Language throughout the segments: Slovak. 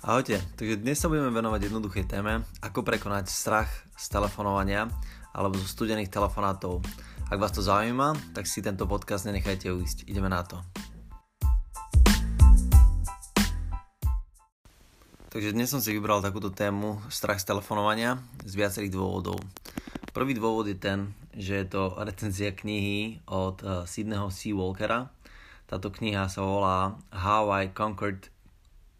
Ahojte, takže dnes sa budeme venovať jednoduchej téme, ako prekonať strach z telefonovania alebo zo studených telefonátov. Ak vás to zaujíma, tak si tento podcast nenechajte uísť. Ideme na to. Takže dnes som si vybral takúto tému strach z telefonovania z viacerých dôvodov. Prvý dôvod je ten, že je to recenzia knihy od uh, Sydneyho C. Walkera. Táto kniha sa volá How I Conquered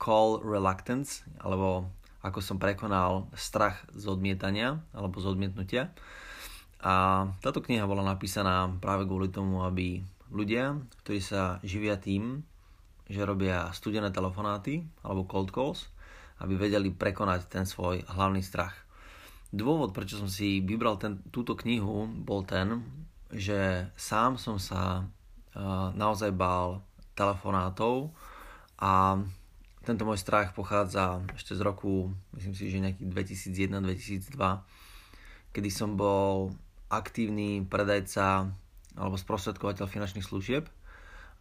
Call Reluctance, alebo ako som prekonal strach z odmietania, alebo z odmietnutia. A táto kniha bola napísaná práve kvôli tomu, aby ľudia, ktorí sa živia tým, že robia studené telefonáty alebo cold calls, aby vedeli prekonať ten svoj hlavný strach. Dôvod, prečo som si vybral ten, túto knihu, bol ten, že sám som sa uh, naozaj bál telefonátov a tento môj strach pochádza ešte z roku, myslím si, že nejaký 2001-2002, kedy som bol aktívny predajca alebo sprostredkovateľ finančných služieb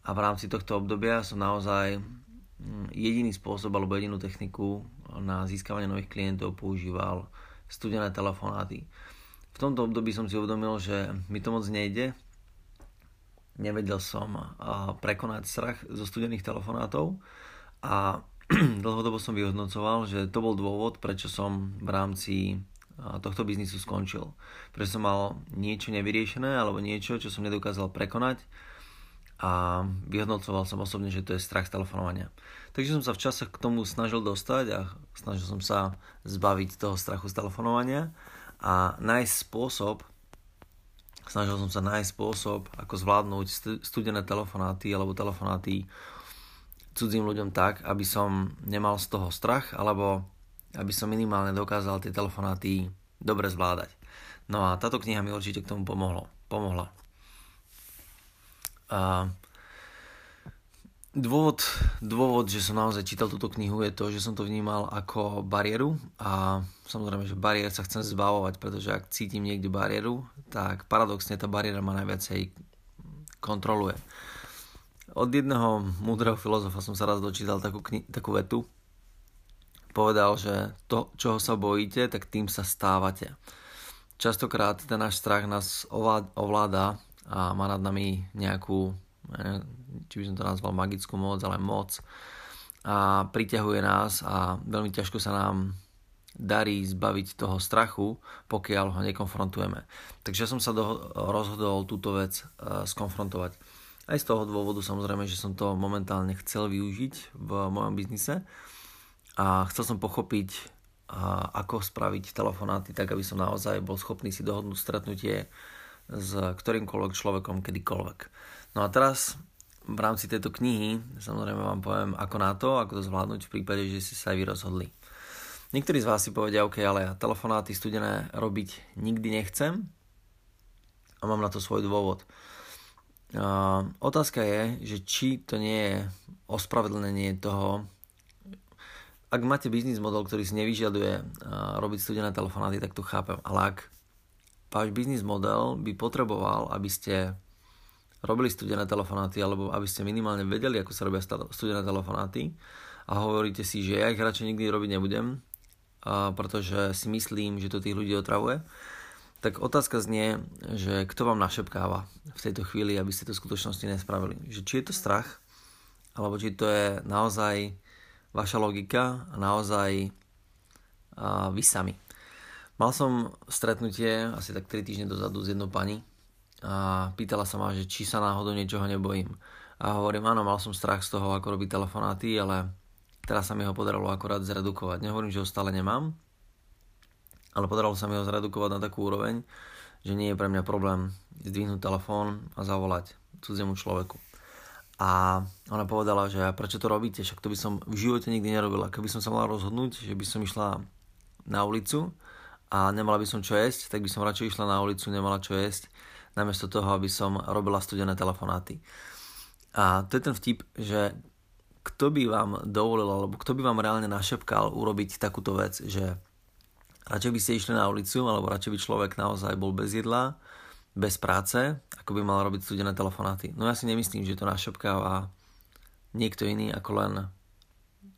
a v rámci tohto obdobia som naozaj mm, jediný spôsob alebo jedinú techniku na získavanie nových klientov používal studené telefonáty. V tomto období som si uvedomil, že mi to moc nejde. Nevedel som prekonať strach zo studených telefonátov a dlhodobo som vyhodnocoval, že to bol dôvod, prečo som v rámci tohto biznisu skončil. Prečo som mal niečo nevyriešené alebo niečo, čo som nedokázal prekonať a vyhodnocoval som osobne, že to je strach z telefonovania. Takže som sa v čase k tomu snažil dostať a snažil som sa zbaviť toho strachu z telefonovania a nájsť spôsob, snažil som sa nájsť spôsob, ako zvládnuť studené telefonáty alebo telefonáty cudzím ľuďom tak, aby som nemal z toho strach, alebo aby som minimálne dokázal tie telefonáty dobre zvládať. No a táto kniha mi určite k tomu pomohlo, pomohla. A dôvod, dôvod, že som naozaj čítal túto knihu je to, že som to vnímal ako bariéru a samozrejme, že bariér sa chcem zbavovať, pretože ak cítim niekde bariéru, tak paradoxne tá bariéra ma najviacej kontroluje. Od jedného múdreho filozofa som sa raz dočítal takú, kni- takú vetu. Povedal, že to, čoho sa bojíte, tak tým sa stávate. Častokrát ten náš strach nás ovláda a má nad nami nejakú, či by som to nazval magickú moc, ale moc a priťahuje nás a veľmi ťažko sa nám darí zbaviť toho strachu, pokiaľ ho nekonfrontujeme. Takže som sa do, rozhodol túto vec uh, skonfrontovať. Aj z toho dôvodu samozrejme, že som to momentálne chcel využiť v mojom biznise a chcel som pochopiť, ako spraviť telefonáty tak, aby som naozaj bol schopný si dohodnúť stretnutie s ktorýmkoľvek človekom kedykoľvek. No a teraz v rámci tejto knihy samozrejme vám poviem ako na to, ako to zvládnuť v prípade, že si sa aj vy rozhodli. Niektorí z vás si povedia, OK, ale ja telefonáty studené robiť nikdy nechcem a mám na to svoj dôvod. Otázka je, že či to nie je ospravedlnenie toho, ak máte biznis model, ktorý si nevyžaduje uh, robiť studené telefonáty, tak to chápem. Ale ak váš biznis model by potreboval, aby ste robili studené telefonáty, alebo aby ste minimálne vedeli, ako sa robia studené telefonáty a hovoríte si, že ja ich radšej nikdy robiť nebudem, uh, pretože si myslím, že to tých ľudí otravuje, tak otázka znie, že kto vám našepkáva v tejto chvíli, aby ste to v skutočnosti nespravili. Že či je to strach, alebo či to je naozaj vaša logika a naozaj a vy sami. Mal som stretnutie asi tak 3 týždne dozadu s jednou pani a pýtala sa ma, že či sa náhodou niečoho nebojím. A hovorím, áno, mal som strach z toho, ako robiť telefonáty, ale teraz sa mi ho podarilo akorát zredukovať. Nehovorím, že ho stále nemám, ale podarilo sa mi ho zredukovať na takú úroveň, že nie je pre mňa problém zdvihnúť telefón a zavolať cudziemu človeku. A ona povedala, že prečo to robíte, však to by som v živote nikdy nerobila. Keby som sa mala rozhodnúť, že by som išla na ulicu a nemala by som čo jesť, tak by som radšej išla na ulicu, nemala čo jesť, namiesto toho, aby som robila studené telefonáty. A to je ten vtip, že kto by vám dovolil, alebo kto by vám reálne našepkal urobiť takúto vec, že radšej by ste išli na ulicu, alebo radšej by človek naozaj bol bez jedla, bez práce, ako by mal robiť studené telefonáty. No ja si nemyslím, že to našepkáva niekto iný ako len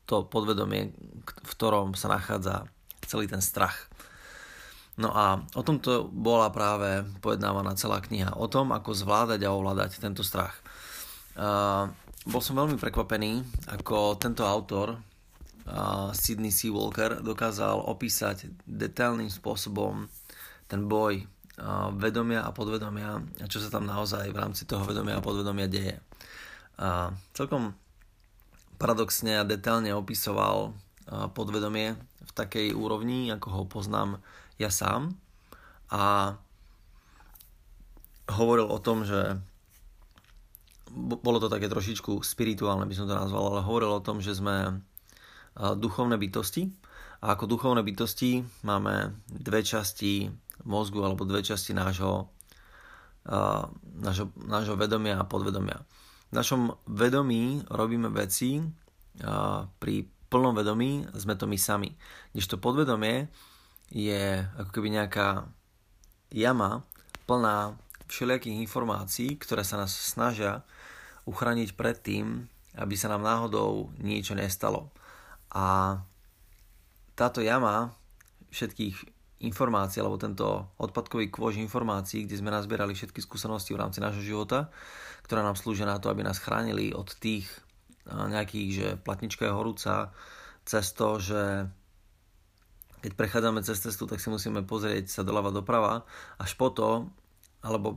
to podvedomie, v ktorom sa nachádza celý ten strach. No a o tomto bola práve pojednávaná celá kniha. O tom, ako zvládať a ovládať tento strach. Uh, bol som veľmi prekvapený, ako tento autor, Sidney C. Walker, dokázal opísať detailným spôsobom ten boj vedomia a podvedomia a čo sa tam naozaj v rámci toho vedomia a podvedomia deje. Uh, celkom paradoxne a detailne opisoval podvedomie v takej úrovni, ako ho poznám ja sám. A hovoril o tom, že bolo to také trošičku spirituálne, by som to nazval, ale hovoril o tom, že sme duchovné bytosti a ako duchovné bytosti máme dve časti mozgu alebo dve časti nášho, nášho, nášho vedomia a podvedomia. V našom vedomí robíme veci, pri plnom vedomí sme to my sami. to podvedomie je ako keby nejaká jama plná všelijakých informácií, ktoré sa nás snažia uchrániť pred tým, aby sa nám náhodou niečo nestalo. A táto jama všetkých informácií, alebo tento odpadkový kôž informácií, kde sme nazbierali všetky skúsenosti v rámci nášho života, ktoré nám slúžia na to, aby nás chránili od tých nejakých, že platnička je horúca, cez to, že keď prechádzame cez cestu, tak si musíme pozrieť sa doľava doprava, až po to, alebo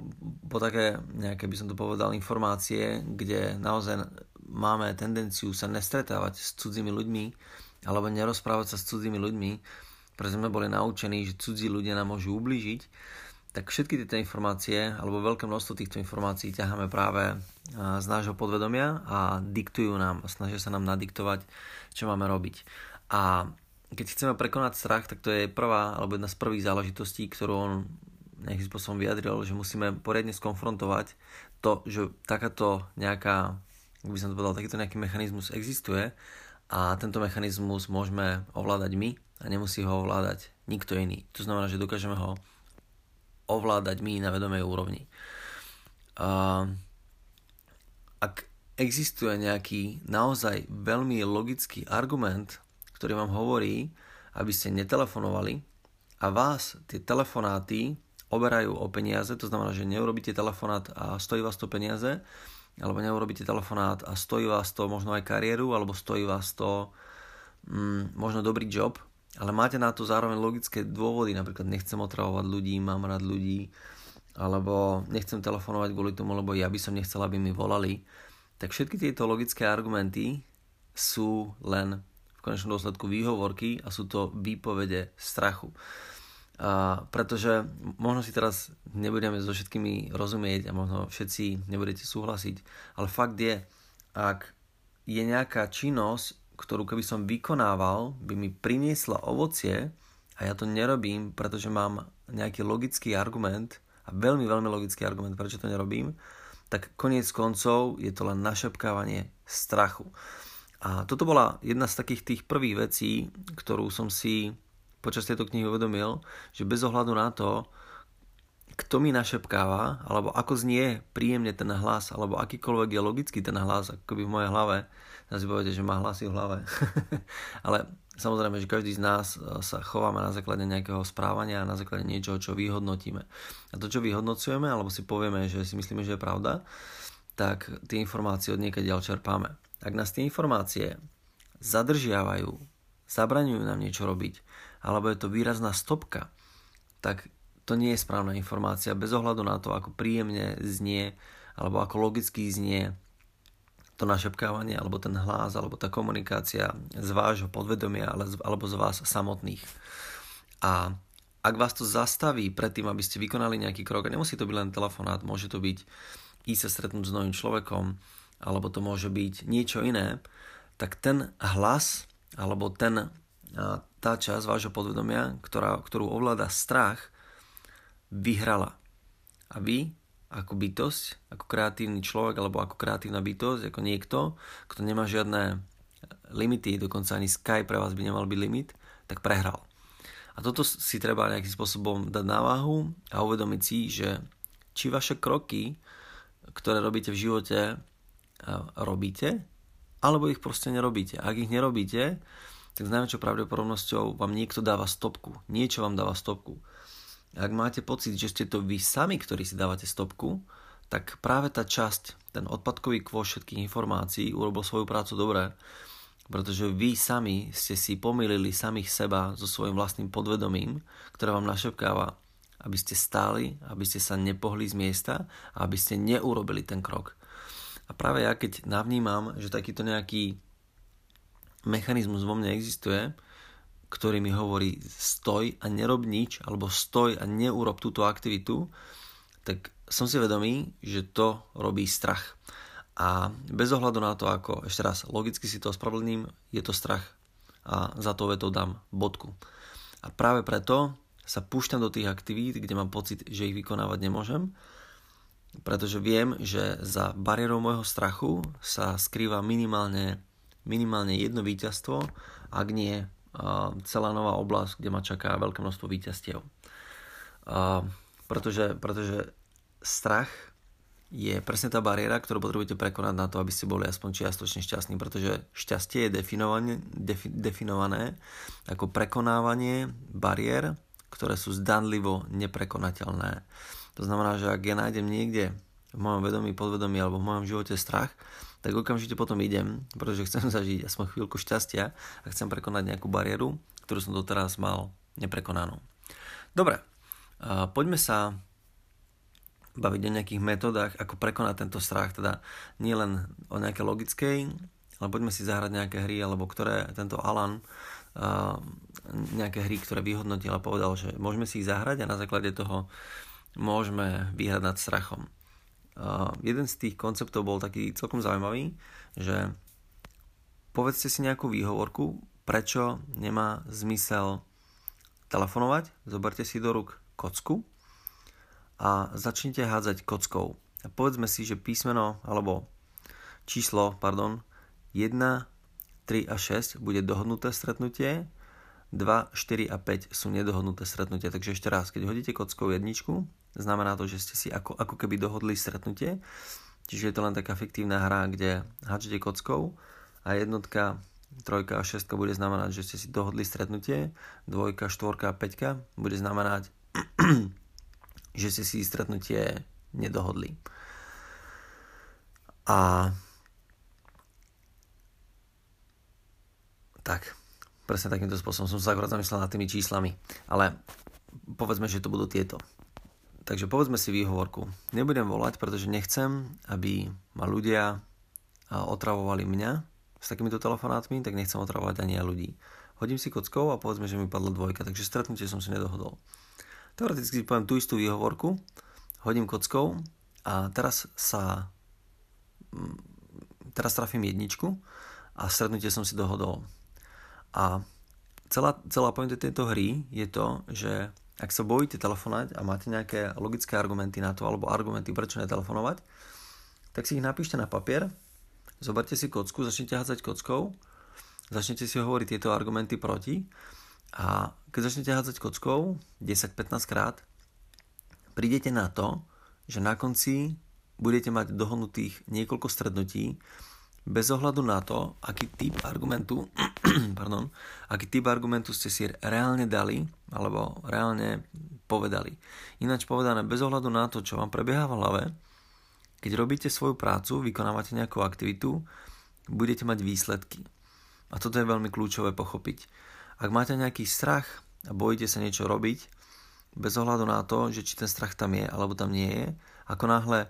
po také nejaké, by som to povedal, informácie, kde naozaj máme tendenciu sa nestretávať s cudzími ľuďmi, alebo nerozprávať sa s cudzími ľuďmi, pretože sme boli naučení, že cudzí ľudia nám môžu ublížiť, tak všetky tieto informácie, alebo veľké množstvo týchto informácií ťaháme práve z nášho podvedomia a diktujú nám, snažia sa nám nadiktovať, čo máme robiť. A keď chceme prekonať strach, tak to je prvá, alebo jedna z prvých záležitostí, ktorú on nejakým spôsobom vyjadril, že musíme poriadne skonfrontovať to, že takáto nejaká, ak by som to povedal, takýto nejaký mechanizmus existuje a tento mechanizmus môžeme ovládať my a nemusí ho ovládať nikto iný. To znamená, že dokážeme ho ovládať my na vedomej úrovni. A ak existuje nejaký naozaj veľmi logický argument, ktorý vám hovorí, aby ste netelefonovali a vás tie telefonáty oberajú o peniaze, to znamená, že neurobíte telefonát a stojí vás to peniaze, alebo neurobíte telefonát a stojí vás to možno aj kariéru, alebo stojí vás to mm, možno dobrý job, ale máte na to zároveň logické dôvody, napríklad nechcem otravovať ľudí, mám rád ľudí, alebo nechcem telefonovať kvôli tomu, lebo ja by som nechcel, aby mi volali, tak všetky tieto logické argumenty sú len v konečnom dôsledku výhovorky a sú to výpovede strachu. A pretože možno si teraz nebudeme so všetkými rozumieť a možno všetci nebudete súhlasiť, ale fakt je, ak je nejaká činnosť, ktorú keby som vykonával, by mi priniesla ovocie a ja to nerobím, pretože mám nejaký logický argument a veľmi, veľmi logický argument, prečo to nerobím, tak koniec koncov je to len našepkávanie strachu. A toto bola jedna z takých tých prvých vecí, ktorú som si počas tejto knihy uvedomil, že bez ohľadu na to, kto mi našepkáva, alebo ako znie príjemne ten hlas, alebo akýkoľvek je logický ten hlas, ako by v mojej hlave, ja si poviete, že má hlasy v hlave. Ale samozrejme, že každý z nás e, sa chováme na základe nejakého správania a na základe niečoho, čo vyhodnotíme. A to, čo vyhodnocujeme, alebo si povieme, že si myslíme, že je pravda, tak tie informácie od ďalej čerpáme. Ak nás tie informácie zadržiavajú, zabraňujú nám niečo robiť, alebo je to výrazná stopka, tak to nie je správna informácia bez ohľadu na to, ako príjemne znie alebo ako logicky znie to našepkávanie, alebo ten hlas, alebo tá komunikácia z vášho podvedomia, alebo z vás samotných. A ak vás to zastaví pred tým, aby ste vykonali nejaký krok, a nemusí to byť len telefonát, môže to byť ísť sa stretnúť s novým človekom, alebo to môže byť niečo iné, tak ten hlas, alebo ten, tá časť vášho podvedomia, ktorá, ktorú ovláda strach, vyhrala. A vy ako bytosť, ako kreatívny človek alebo ako kreatívna bytosť, ako niekto, kto nemá žiadne limity, dokonca ani Sky pre vás by nemal byť limit, tak prehral. A toto si treba nejakým spôsobom dať na váhu a uvedomiť si, že či vaše kroky, ktoré robíte v živote, robíte alebo ich proste nerobíte. Ak ich nerobíte, tak s najväčšou pravdepodobnosťou vám niekto dáva stopku. Niečo vám dáva stopku. Ak máte pocit, že ste to vy sami, ktorí si dávate stopku, tak práve tá časť, ten odpadkový kôš všetkých informácií urobil svoju prácu dobre, pretože vy sami ste si pomýlili samých seba so svojím vlastným podvedomím, ktoré vám našepkáva, aby ste stáli, aby ste sa nepohli z miesta a aby ste neurobili ten krok. A práve ja, keď navnímam, že takýto nejaký mechanizmus vo mne existuje, ktorý mi hovorí stoj a nerob nič, alebo stoj a neurob túto aktivitu, tak som si vedomý, že to robí strach. A bez ohľadu na to, ako, ešte raz, logicky si to ospravedlním, je to strach. A za to vetou dám bodku. A práve preto sa púšťam do tých aktivít, kde mám pocit, že ich vykonávať nemôžem, pretože viem, že za bariérou môjho strachu sa skrýva minimálne, minimálne jedno víťazstvo, ak nie celá nová oblasť, kde ma čaká veľké množstvo víťazstiev. Pretože, pretože strach je presne tá bariéra, ktorú potrebujete prekonať na to, aby ste boli aspoň čiastočne šťastní, pretože šťastie je definované, defi, definované ako prekonávanie bariér, ktoré sú zdanlivo neprekonateľné. To znamená, že ak ja nájdem niekde v mojom vedomí, podvedomí alebo v mojom živote strach, tak okamžite potom idem, pretože chcem zažiť aspoň chvíľku šťastia a chcem prekonať nejakú bariéru, ktorú som doteraz mal neprekonanú. Dobre, poďme sa baviť o nejakých metodách, ako prekonať tento strach, teda nie len o nejaké logickej, ale poďme si zahrať nejaké hry, alebo ktoré tento Alan nejaké hry, ktoré vyhodnotil a povedal, že môžeme si ich zahrať a na základe toho môžeme vyhrať nad strachom. Uh, jeden z tých konceptov bol taký celkom zaujímavý, že povedzte si nejakú výhovorku, prečo nemá zmysel telefonovať, zoberte si do rúk kocku a začnite hádzať kockou. A povedzme si, že písmeno alebo číslo, pardon, 1, 3 a 6 bude dohodnuté stretnutie, 2, 4 a 5 sú nedohodnuté stretnutia. Takže ešte raz, keď hodíte kockou jedničku, Znamená to, že ste si ako, ako keby dohodli stretnutie. Čiže je to len taká fiktívna hra, kde háčete kockou a jednotka, trojka a šestka bude znamenať, že ste si dohodli stretnutie, dvojka, štvorka a peťka bude znamenať, že ste si stretnutie nedohodli. A tak, presne takýmto spôsobom som sa akorát zamyslel nad tými číslami. Ale povedzme, že to budú tieto. Takže povedzme si výhovorku. Nebudem volať, pretože nechcem, aby ma ľudia otravovali mňa s takýmito telefonátmi, tak nechcem otravovať ani ja ľudí. Hodím si kockou a povedzme, že mi padla dvojka, takže stretnutie som si nedohodol. Teoreticky poviem tú istú výhovorku, hodím kockou a teraz sa mm, teraz trafím jedničku a stretnutie som si dohodol. A celá, celá pointa tejto hry je to, že ak sa bojíte telefonovať a máte nejaké logické argumenty na to, alebo argumenty, prečo netelefonovať, tak si ich napíšte na papier, zoberte si kocku, začnite hádzať kockou, začnete si hovoriť tieto argumenty proti a keď začnete hádzať kockou 10-15 krát, prídete na to, že na konci budete mať dohodnutých niekoľko strednutí, bez ohľadu na to, aký typ argumentu, pardon, aký typ argumentu ste si reálne dali alebo reálne povedali. Ináč povedané, bez ohľadu na to, čo vám prebieha v hlave, keď robíte svoju prácu, vykonávate nejakú aktivitu, budete mať výsledky. A toto je veľmi kľúčové pochopiť. Ak máte nejaký strach a bojíte sa niečo robiť, bez ohľadu na to, že či ten strach tam je alebo tam nie je, ako náhle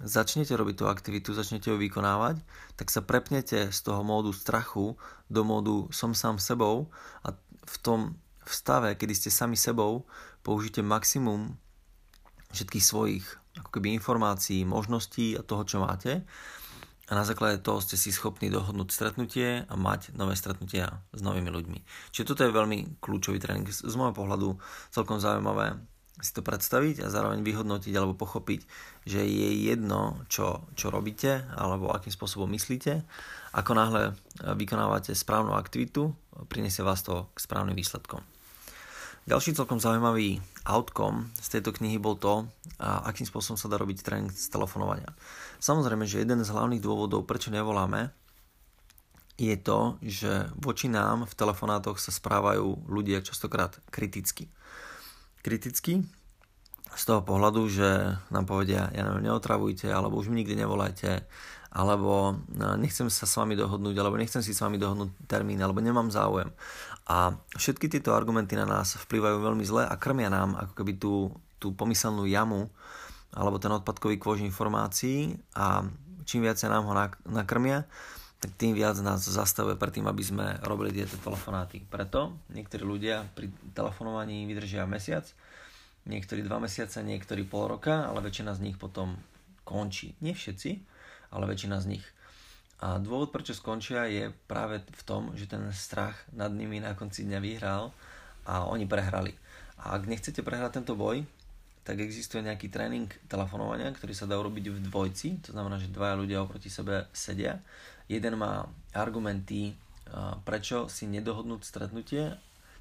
začnete robiť tú aktivitu, začnete ju vykonávať, tak sa prepnete z toho módu strachu do módu som sám sebou a v tom v stave, kedy ste sami sebou, použite maximum všetkých svojich ako keby informácií, možností a toho, čo máte a na základe toho ste si schopní dohodnúť stretnutie a mať nové stretnutia s novými ľuďmi. Čiže toto je veľmi kľúčový tréning. Z môjho pohľadu celkom zaujímavé si to predstaviť a zároveň vyhodnotiť alebo pochopiť, že je jedno, čo, čo robíte alebo akým spôsobom myslíte. Ako náhle vykonávate správnu aktivitu, priniesie vás to k správnym výsledkom. Ďalší celkom zaujímavý outcome z tejto knihy bol to, akým spôsobom sa dá robiť tréning z telefonovania. Samozrejme, že jeden z hlavných dôvodov, prečo nevoláme, je to, že voči nám v telefonátoch sa správajú ľudia častokrát kriticky. Kriticky z toho pohľadu, že nám povedia, ja neviem, neotravujte, alebo už mi nikdy nevolajte, alebo no, nechcem sa s vami dohodnúť, alebo nechcem si s vami dohodnúť termín, alebo nemám záujem. A všetky tieto argumenty na nás vplyvajú veľmi zle a krmia nám ako keby tú, tú pomyselnú jamu, alebo ten odpadkový kôž informácií a čím viac sa nám ho nakrmia, tak tým viac nás zastavuje pred tým, aby sme robili tieto telefonáty. Preto niektorí ľudia pri telefonovaní vydržia mesiac, niektorí dva mesiace, niektorí pol roka, ale väčšina z nich potom končí. Nie všetci, ale väčšina z nich. A dôvod, prečo skončia, je práve v tom, že ten strach nad nimi na konci dňa vyhral a oni prehrali. A ak nechcete prehrať tento boj, tak existuje nejaký tréning telefonovania, ktorý sa dá urobiť v dvojci, to znamená, že dvaja ľudia oproti sebe sedia. Jeden má argumenty, prečo si nedohodnúť stretnutie,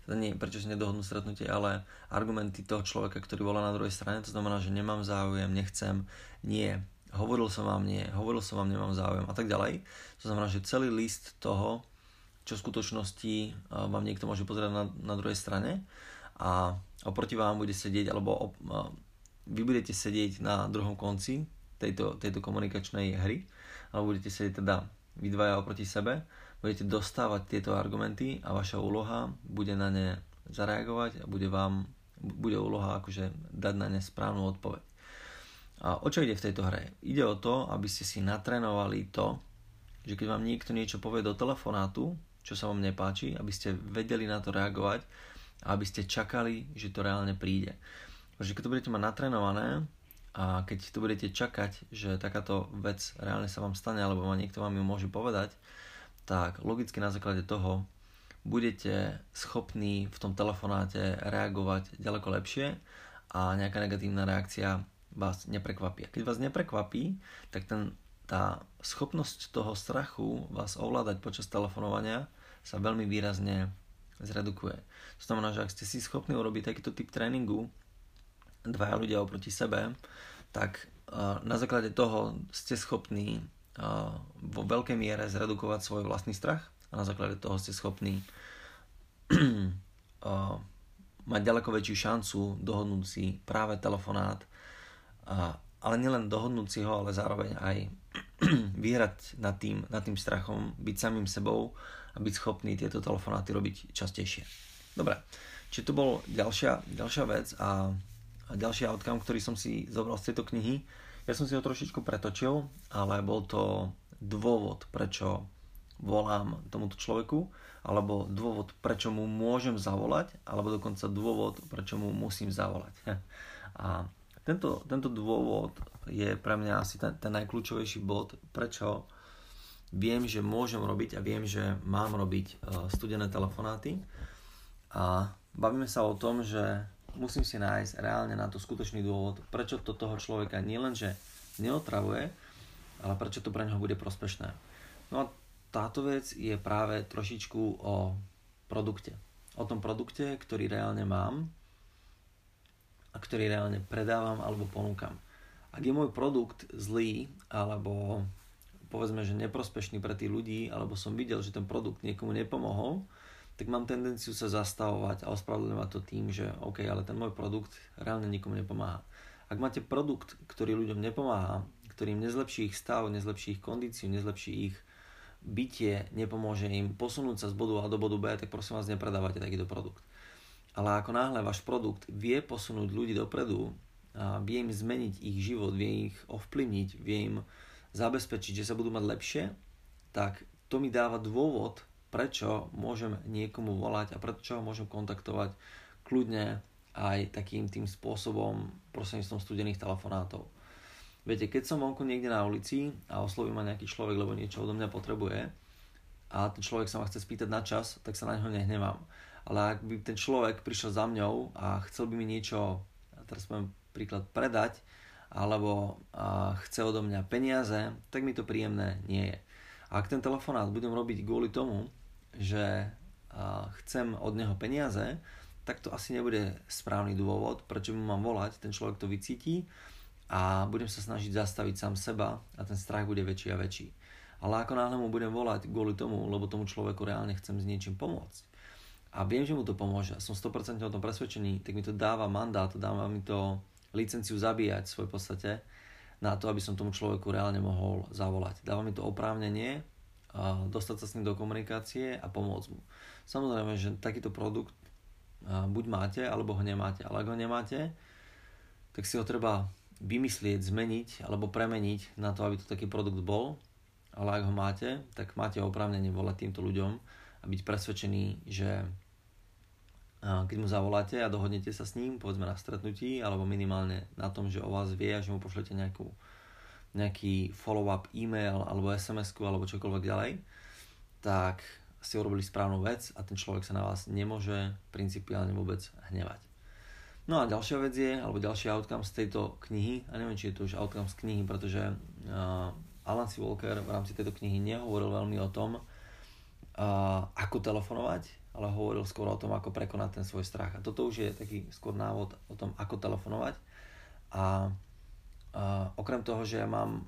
teda nie prečo si nedohodnúť stretnutie, ale argumenty toho človeka, ktorý volá na druhej strane, to znamená, že nemám záujem, nechcem, nie, hovoril som vám nie, hovoril som vám, nemám záujem a tak ďalej. To znamená, že celý list toho, čo v skutočnosti vám niekto môže pozerať na, na druhej strane. A oproti vám bude sedieť, alebo vy budete sedieť na druhom konci tejto, tejto komunikačnej hry, alebo budete sedieť teda vy dvaja oproti sebe, budete dostávať tieto argumenty a vaša úloha bude na ne zareagovať a bude vám bude úloha akože dať na ne správnu odpoveď. A o čo ide v tejto hre? Ide o to, aby ste si natrénovali to, že keď vám niekto niečo povie do telefonátu, čo sa vám nepáči, aby ste vedeli na to reagovať aby ste čakali, že to reálne príde. Pretože keď to budete mať natrénované, a keď tu budete čakať, že takáto vec reálne sa vám stane, alebo ma niekto vám ju môže povedať, tak logicky na základe toho budete schopní v tom telefonáte reagovať ďaleko lepšie a nejaká negatívna reakcia vás neprekvapí. A keď vás neprekvapí, tak ten, tá schopnosť toho strachu vás ovládať počas telefonovania sa veľmi výrazne zredukuje. To znamená, že ak ste si schopní urobiť takýto typ tréningu, dvaja ľudia oproti sebe, tak na základe toho ste schopní vo veľkej miere zredukovať svoj vlastný strach a na základe toho ste schopní mať ďaleko väčšiu šancu dohodnúť si práve telefonát, ale nielen dohodnúť si ho, ale zároveň aj vyhrať nad tým, nad tým strachom, byť samým sebou a byť schopný tieto telefonáty robiť častejšie. Dobre, čiže to bol ďalšia, ďalšia vec a a ďalší outcome, ktorý som si zobral z tejto knihy, ja som si ho trošičku pretočil, ale bol to dôvod, prečo volám tomuto človeku, alebo dôvod, prečo mu môžem zavolať, alebo dokonca dôvod, prečo mu musím zavolať. A tento, tento dôvod je pre mňa asi ten, ten najkľúčovejší bod, prečo viem, že môžem robiť a viem, že mám robiť e, studené telefonáty. A bavíme sa o tom, že musím si nájsť reálne na to skutočný dôvod, prečo to toho človeka nielenže neotravuje, ale prečo to pre neho bude prospešné. No a táto vec je práve trošičku o produkte. O tom produkte, ktorý reálne mám a ktorý reálne predávam alebo ponúkam. Ak je môj produkt zlý alebo povedzme, že neprospešný pre tých ľudí, alebo som videl, že ten produkt niekomu nepomohol, tak mám tendenciu sa zastavovať a ospravedlňovať to tým, že OK, ale ten môj produkt reálne nikomu nepomáha. Ak máte produkt, ktorý ľuďom nepomáha, ktorým nezlepší ich stav, nezlepší ich kondíciu, nezlepší ich bytie, nepomôže im posunúť sa z bodu A do bodu B, tak prosím vás nepredávate takýto produkt. Ale ako náhle váš produkt vie posunúť ľudí dopredu, a vie im zmeniť ich život, vie ich ovplyvniť, vie im zabezpečiť, že sa budú mať lepšie, tak to mi dáva dôvod prečo môžem niekomu volať a prečo ho môžem kontaktovať kľudne aj takým tým spôsobom prostredníctvom studených telefonátov. Viete, keď som vonku niekde na ulici a osloví ma nejaký človek, lebo niečo odo mňa potrebuje a ten človek sa ma chce spýtať na čas, tak sa na neho nehnevám. Ale ak by ten človek prišiel za mňou a chcel by mi niečo, teraz poviem príklad, predať, alebo chce odo mňa peniaze, tak mi to príjemné nie je. A ak ten telefonát budem robiť kvôli tomu, že chcem od neho peniaze, tak to asi nebude správny dôvod, prečo mu mám volať, ten človek to vycíti a budem sa snažiť zastaviť sám seba a ten strach bude väčší a väčší. Ale ako náhle mu budem volať kvôli tomu, lebo tomu človeku reálne chcem s niečím pomôcť a viem, že mu to pomôže a som 100% o tom presvedčený, tak mi to dáva mandát, dáva mi to licenciu zabíjať v svojej podstate na to, aby som tomu človeku reálne mohol zavolať. Dáva mi to oprávnenie dostať sa s ním do komunikácie a pomôcť mu. Samozrejme, že takýto produkt buď máte, alebo ho nemáte. Ale ak ho nemáte, tak si ho treba vymyslieť, zmeniť alebo premeniť na to, aby to taký produkt bol. Ale ak ho máte, tak máte oprávnenie volať týmto ľuďom a byť presvedčený, že keď mu zavoláte a dohodnete sa s ním, povedzme na stretnutí, alebo minimálne na tom, že o vás vie a že mu pošlete nejakú, nejaký follow-up e-mail alebo sms alebo čokoľvek ďalej, tak ste urobili správnu vec a ten človek sa na vás nemôže principiálne vôbec hnevať. No a ďalšia vec je, alebo ďalší outcome z tejto knihy, a neviem, či je to už outcome z knihy, pretože uh, Alan C. Walker v rámci tejto knihy nehovoril veľmi o tom, uh, ako telefonovať, ale hovoril skôr o tom, ako prekonať ten svoj strach. A toto už je taký skôr návod o tom, ako telefonovať. A, a okrem toho, že ja mám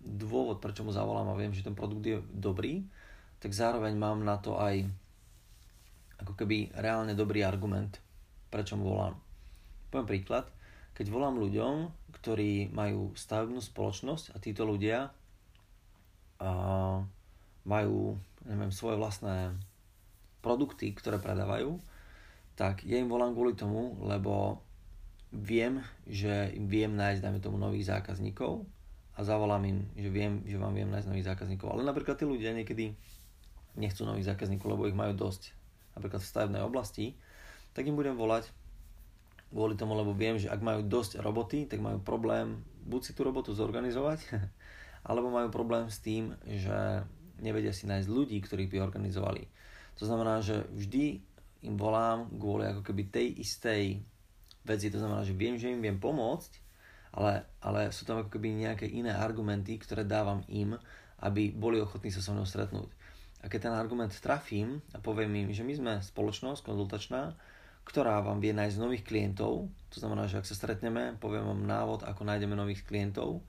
dôvod, prečo mu zavolám a viem, že ten produkt je dobrý, tak zároveň mám na to aj ako keby reálne dobrý argument, prečo mu volám. Poviem príklad, keď volám ľuďom, ktorí majú stavebnú spoločnosť a títo ľudia a majú neviem, svoje vlastné produkty, ktoré predávajú, tak ja im volám kvôli tomu, lebo viem, že im viem nájsť, dajme tomu, nových zákazníkov a zavolám im, že viem, že vám viem nájsť nových zákazníkov. Ale napríklad tí ľudia niekedy nechcú nových zákazníkov, lebo ich majú dosť, napríklad v stavebnej oblasti, tak im budem volať kvôli tomu, lebo viem, že ak majú dosť roboty, tak majú problém buď si tú robotu zorganizovať, alebo majú problém s tým, že nevedia si nájsť ľudí, ktorých by organizovali. To znamená, že vždy im volám kvôli ako keby tej istej veci. To znamená, že viem, že im viem pomôcť, ale, ale sú tam ako keby nejaké iné argumenty, ktoré dávam im, aby boli ochotní sa so mnou stretnúť. A keď ten argument trafím a poviem im, že my sme spoločnosť konzultačná, ktorá vám vie nájsť nových klientov, to znamená, že ak sa stretneme, poviem vám návod, ako nájdeme nových klientov.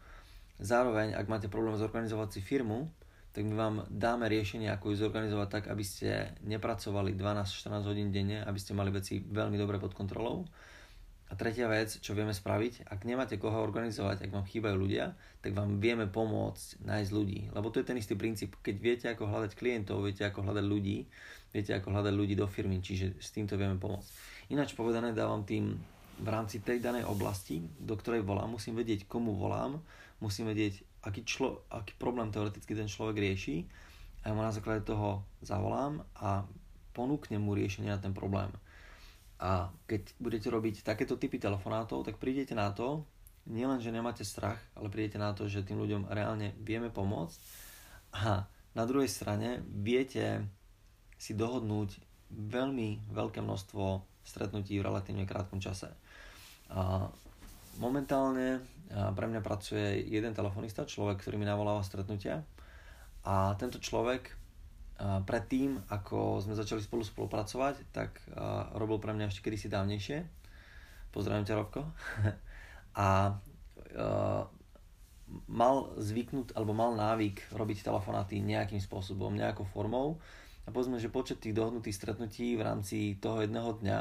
Zároveň, ak máte problém zorganizovať si firmu, tak my vám dáme riešenie, ako ju zorganizovať tak, aby ste nepracovali 12-14 hodín denne, aby ste mali veci veľmi dobre pod kontrolou. A tretia vec, čo vieme spraviť, ak nemáte koho organizovať, ak vám chýbajú ľudia, tak vám vieme pomôcť nájsť ľudí. Lebo to je ten istý princíp. Keď viete, ako hľadať klientov, viete, ako hľadať ľudí, viete, ako hľadať ľudí do firmy, čiže s týmto vieme pomôcť. Ináč povedané, dávam tým v rámci tej danej oblasti, do ktorej volám, musím vedieť, komu volám, musím vedieť, aký, člo, aký problém teoreticky ten človek rieši a ja mu na základe toho zavolám a ponúknem mu riešenie na ten problém. A keď budete robiť takéto typy telefonátov, tak prídete na to, nielen, že nemáte strach, ale prídete na to, že tým ľuďom reálne vieme pomôcť a na druhej strane viete si dohodnúť veľmi veľké množstvo stretnutí v relatívne krátkom čase. A momentálne pre mňa pracuje jeden telefonista, človek, ktorý mi navoláva stretnutia a tento človek predtým, ako sme začali spolu spolupracovať, tak robil pre mňa ešte kedysi dávnejšie. Pozdravím ťa, Robko. a mal zvyknúť, alebo mal návyk robiť telefonáty nejakým spôsobom, nejakou formou. A povedzme, že počet tých dohodnutých stretnutí v rámci toho jedného dňa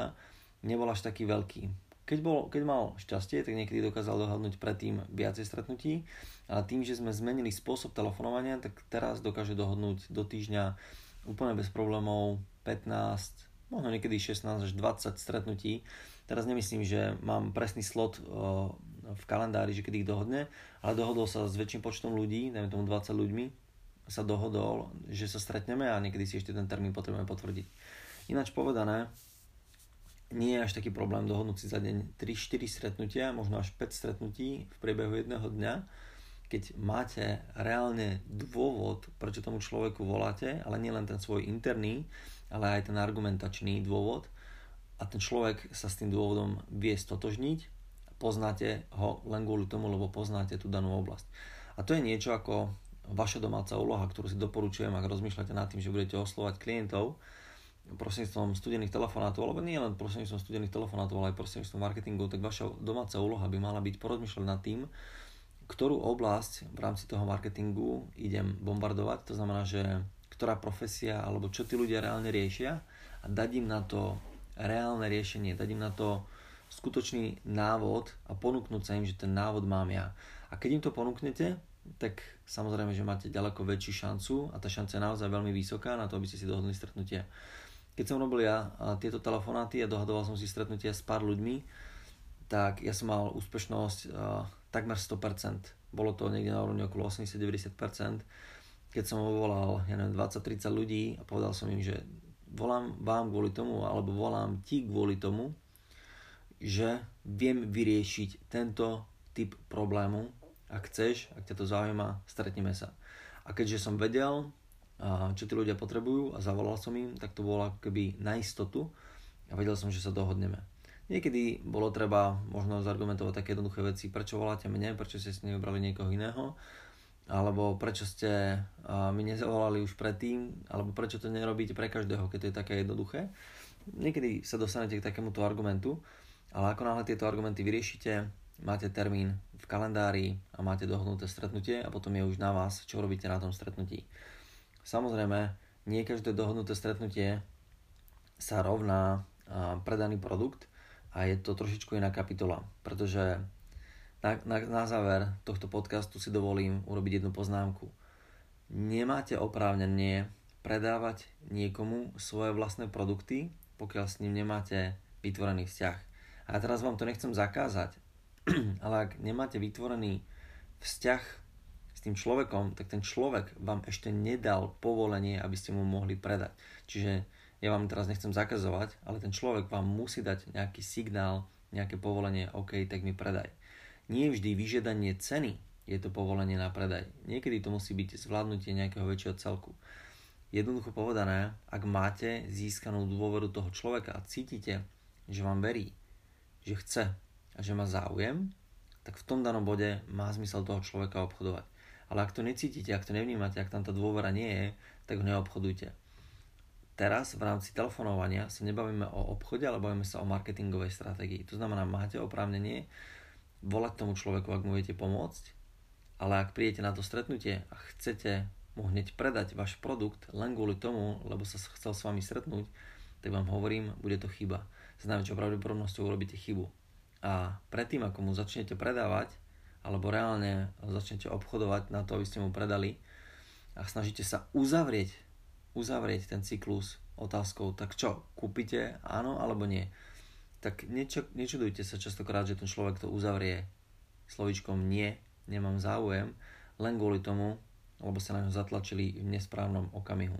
nebol až taký veľký keď, bol, keď mal šťastie, tak niekedy dokázal dohodnúť predtým viacej stretnutí, ale tým, že sme zmenili spôsob telefonovania, tak teraz dokáže dohodnúť do týždňa úplne bez problémov 15, možno niekedy 16 až 20 stretnutí. Teraz nemyslím, že mám presný slot v kalendári, že kedy ich dohodne, ale dohodol sa s väčším počtom ľudí, dajme tomu 20 ľuďmi, sa dohodol, že sa stretneme a niekedy si ešte ten termín potrebujeme potvrdiť. Ináč povedané, nie je až taký problém dohodnúť si za deň 3-4 stretnutia, možno až 5 stretnutí v priebehu jedného dňa, keď máte reálne dôvod, prečo tomu človeku voláte, ale nie len ten svoj interný, ale aj ten argumentačný dôvod. A ten človek sa s tým dôvodom vie stotožniť, poznáte ho len kvôli tomu, lebo poznáte tú danú oblasť. A to je niečo ako vaša domáca úloha, ktorú si doporučujem, ak rozmýšľate nad tým, že budete oslovať klientov, prostredníctvom studených telefonátov, alebo nie len prostredníctvom studených telefonátov, ale aj prostredníctvom marketingu, tak vaša domáca úloha by mala byť porozmýšľať nad tým, ktorú oblasť v rámci toho marketingu idem bombardovať, to znamená, že ktorá profesia alebo čo tí ľudia reálne riešia a dať im na to reálne riešenie, dať im na to skutočný návod a ponúknuť sa im, že ten návod mám ja. A keď im to ponúknete, tak samozrejme, že máte ďaleko väčšiu šancu a tá šanca je naozaj veľmi vysoká na to, aby ste si dohodli stretnutie. Keď som robil ja tieto telefonáty a dohadoval som si stretnutia s pár ľuďmi, tak ja som mal úspešnosť uh, takmer 100%. Bolo to niekde na úrovni okolo 80-90%. Keď som volal, ja neviem, 20-30 ľudí a povedal som im, že volám vám kvôli tomu, alebo volám ti kvôli tomu, že viem vyriešiť tento typ problému. Ak chceš, ak ťa to zaujíma, stretneme sa. A keďže som vedel, čo tí ľudia potrebujú a zavolal som im, tak to bolo ako na istotu a vedel som, že sa dohodneme. Niekedy bolo treba možno zargumentovať také jednoduché veci, prečo voláte mne, prečo ste si nevybrali niekoho iného, alebo prečo ste mi nezavolali už predtým, alebo prečo to nerobíte pre každého, keď to je také jednoduché. Niekedy sa dostanete k takémuto argumentu, ale ako náhle tieto argumenty vyriešite, máte termín v kalendári a máte dohodnuté stretnutie a potom je už na vás, čo robíte na tom stretnutí. Samozrejme, nie každé dohodnuté stretnutie sa rovná predaný produkt a je to trošičku iná kapitola, pretože na, na, na záver tohto podcastu si dovolím urobiť jednu poznámku. Nemáte oprávnenie predávať niekomu svoje vlastné produkty, pokiaľ s ním nemáte vytvorený vzťah. A teraz vám to nechcem zakázať, ale ak nemáte vytvorený vzťah s tým človekom, tak ten človek vám ešte nedal povolenie, aby ste mu mohli predať. Čiže ja vám teraz nechcem zakazovať, ale ten človek vám musí dať nejaký signál, nejaké povolenie, OK, tak mi predaj. Nie vždy vyžiadanie ceny je to povolenie na predaj. Niekedy to musí byť zvládnutie nejakého väčšieho celku. Jednoducho povedané, ak máte získanú dôveru toho človeka a cítite, že vám verí, že chce a že má záujem, tak v tom danom bode má zmysel toho človeka obchodovať. Ale ak to necítite, ak to nevnímate, ak tam tá dôvera nie je, tak ho neobchodujte. Teraz v rámci telefonovania sa nebavíme o obchode, ale bavíme sa o marketingovej stratégii. To znamená, máte oprávnenie volať tomu človeku, ak mu viete pomôcť, ale ak prídete na to stretnutie a chcete mu hneď predať váš produkt len kvôli tomu, lebo sa chcel s vami stretnúť, tak vám hovorím, bude to chyba. S najväčšou pravdepodobnosťou urobíte chybu. A predtým, ako mu začnete predávať, alebo reálne začnete obchodovať na to, aby ste mu predali a snažíte sa uzavrieť, uzavrieť ten cyklus otázkou, tak čo, kúpite áno alebo nie. Tak nečo, nečudujte sa častokrát, že ten človek to uzavrie slovičkom nie, nemám záujem, len kvôli tomu, lebo sa na ňo zatlačili v nesprávnom okamihu.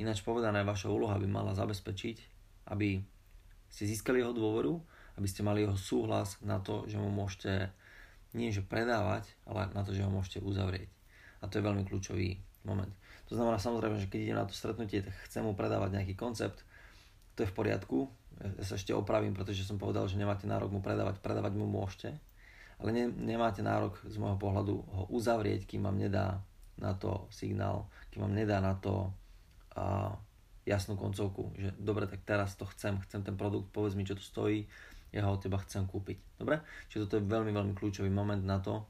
Ináč povedané, vaša úloha by mala zabezpečiť, aby ste získali jeho dôveru, aby ste mali jeho súhlas na to, že mu môžete nie že predávať, ale na to, že ho môžete uzavrieť. A to je veľmi kľúčový moment. To znamená samozrejme, že keď idem na to stretnutie, tak chcem mu predávať nejaký koncept, to je v poriadku. Ja sa ešte opravím, pretože som povedal, že nemáte nárok mu predávať, predávať mu môžete, ale ne, nemáte nárok z môjho pohľadu ho uzavrieť, kým vám nedá na to signál, kým vám nedá na to a, jasnú koncovku, že dobre, tak teraz to chcem, chcem ten produkt, povedz mi, čo tu stojí, ja ho od teba chcem kúpiť. Dobre? Čiže toto je veľmi, veľmi kľúčový moment na to,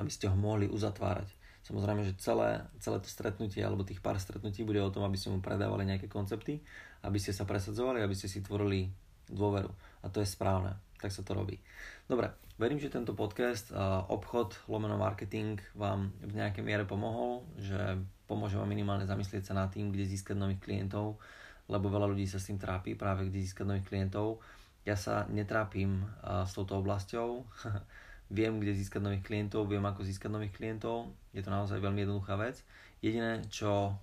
aby ste ho mohli uzatvárať. Samozrejme, že celé, celé to stretnutie alebo tých pár stretnutí bude o tom, aby ste mu predávali nejaké koncepty, aby ste sa presadzovali, aby ste si tvorili dôveru. A to je správne. Tak sa to robí. Dobre, verím, že tento podcast obchod lomeno marketing vám v nejakej miere pomohol, že pomôže vám minimálne zamyslieť sa nad tým, kde získať nových klientov, lebo veľa ľudí sa s tým trápi, práve kde získať nových klientov ja sa netrápim s touto oblasťou. viem, kde získať nových klientov, viem, ako získať nových klientov. Je to naozaj veľmi jednoduchá vec. Jediné, čo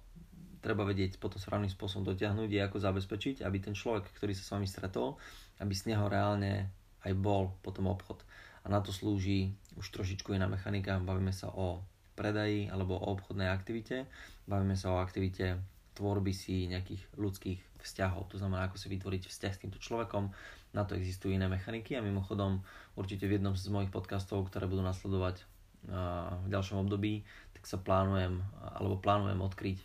treba vedieť potom správnym spôsobom dotiahnuť, je ako zabezpečiť, aby ten človek, ktorý sa s vami stretol, aby z neho reálne aj bol potom obchod. A na to slúži už trošičku iná mechanika. Bavíme sa o predaji alebo o obchodnej aktivite. Bavíme sa o aktivite tvorby si nejakých ľudských vzťahov. To znamená, ako si vytvoriť vzťah s týmto človekom, na to existujú iné mechaniky a mimochodom určite v jednom z mojich podcastov, ktoré budú nasledovať v ďalšom období, tak sa plánujem, alebo plánujem odkryť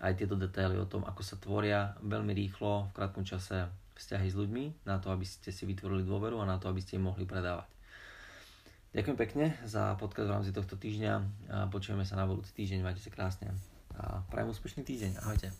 aj tieto detaily o tom, ako sa tvoria veľmi rýchlo v krátkom čase vzťahy s ľuďmi, na to, aby ste si vytvorili dôveru a na to, aby ste im mohli predávať. Ďakujem pekne za podcast v rámci tohto týždňa počujeme sa na budúci týždeň, majte sa krásne a prajem úspešný týždeň, ahojte.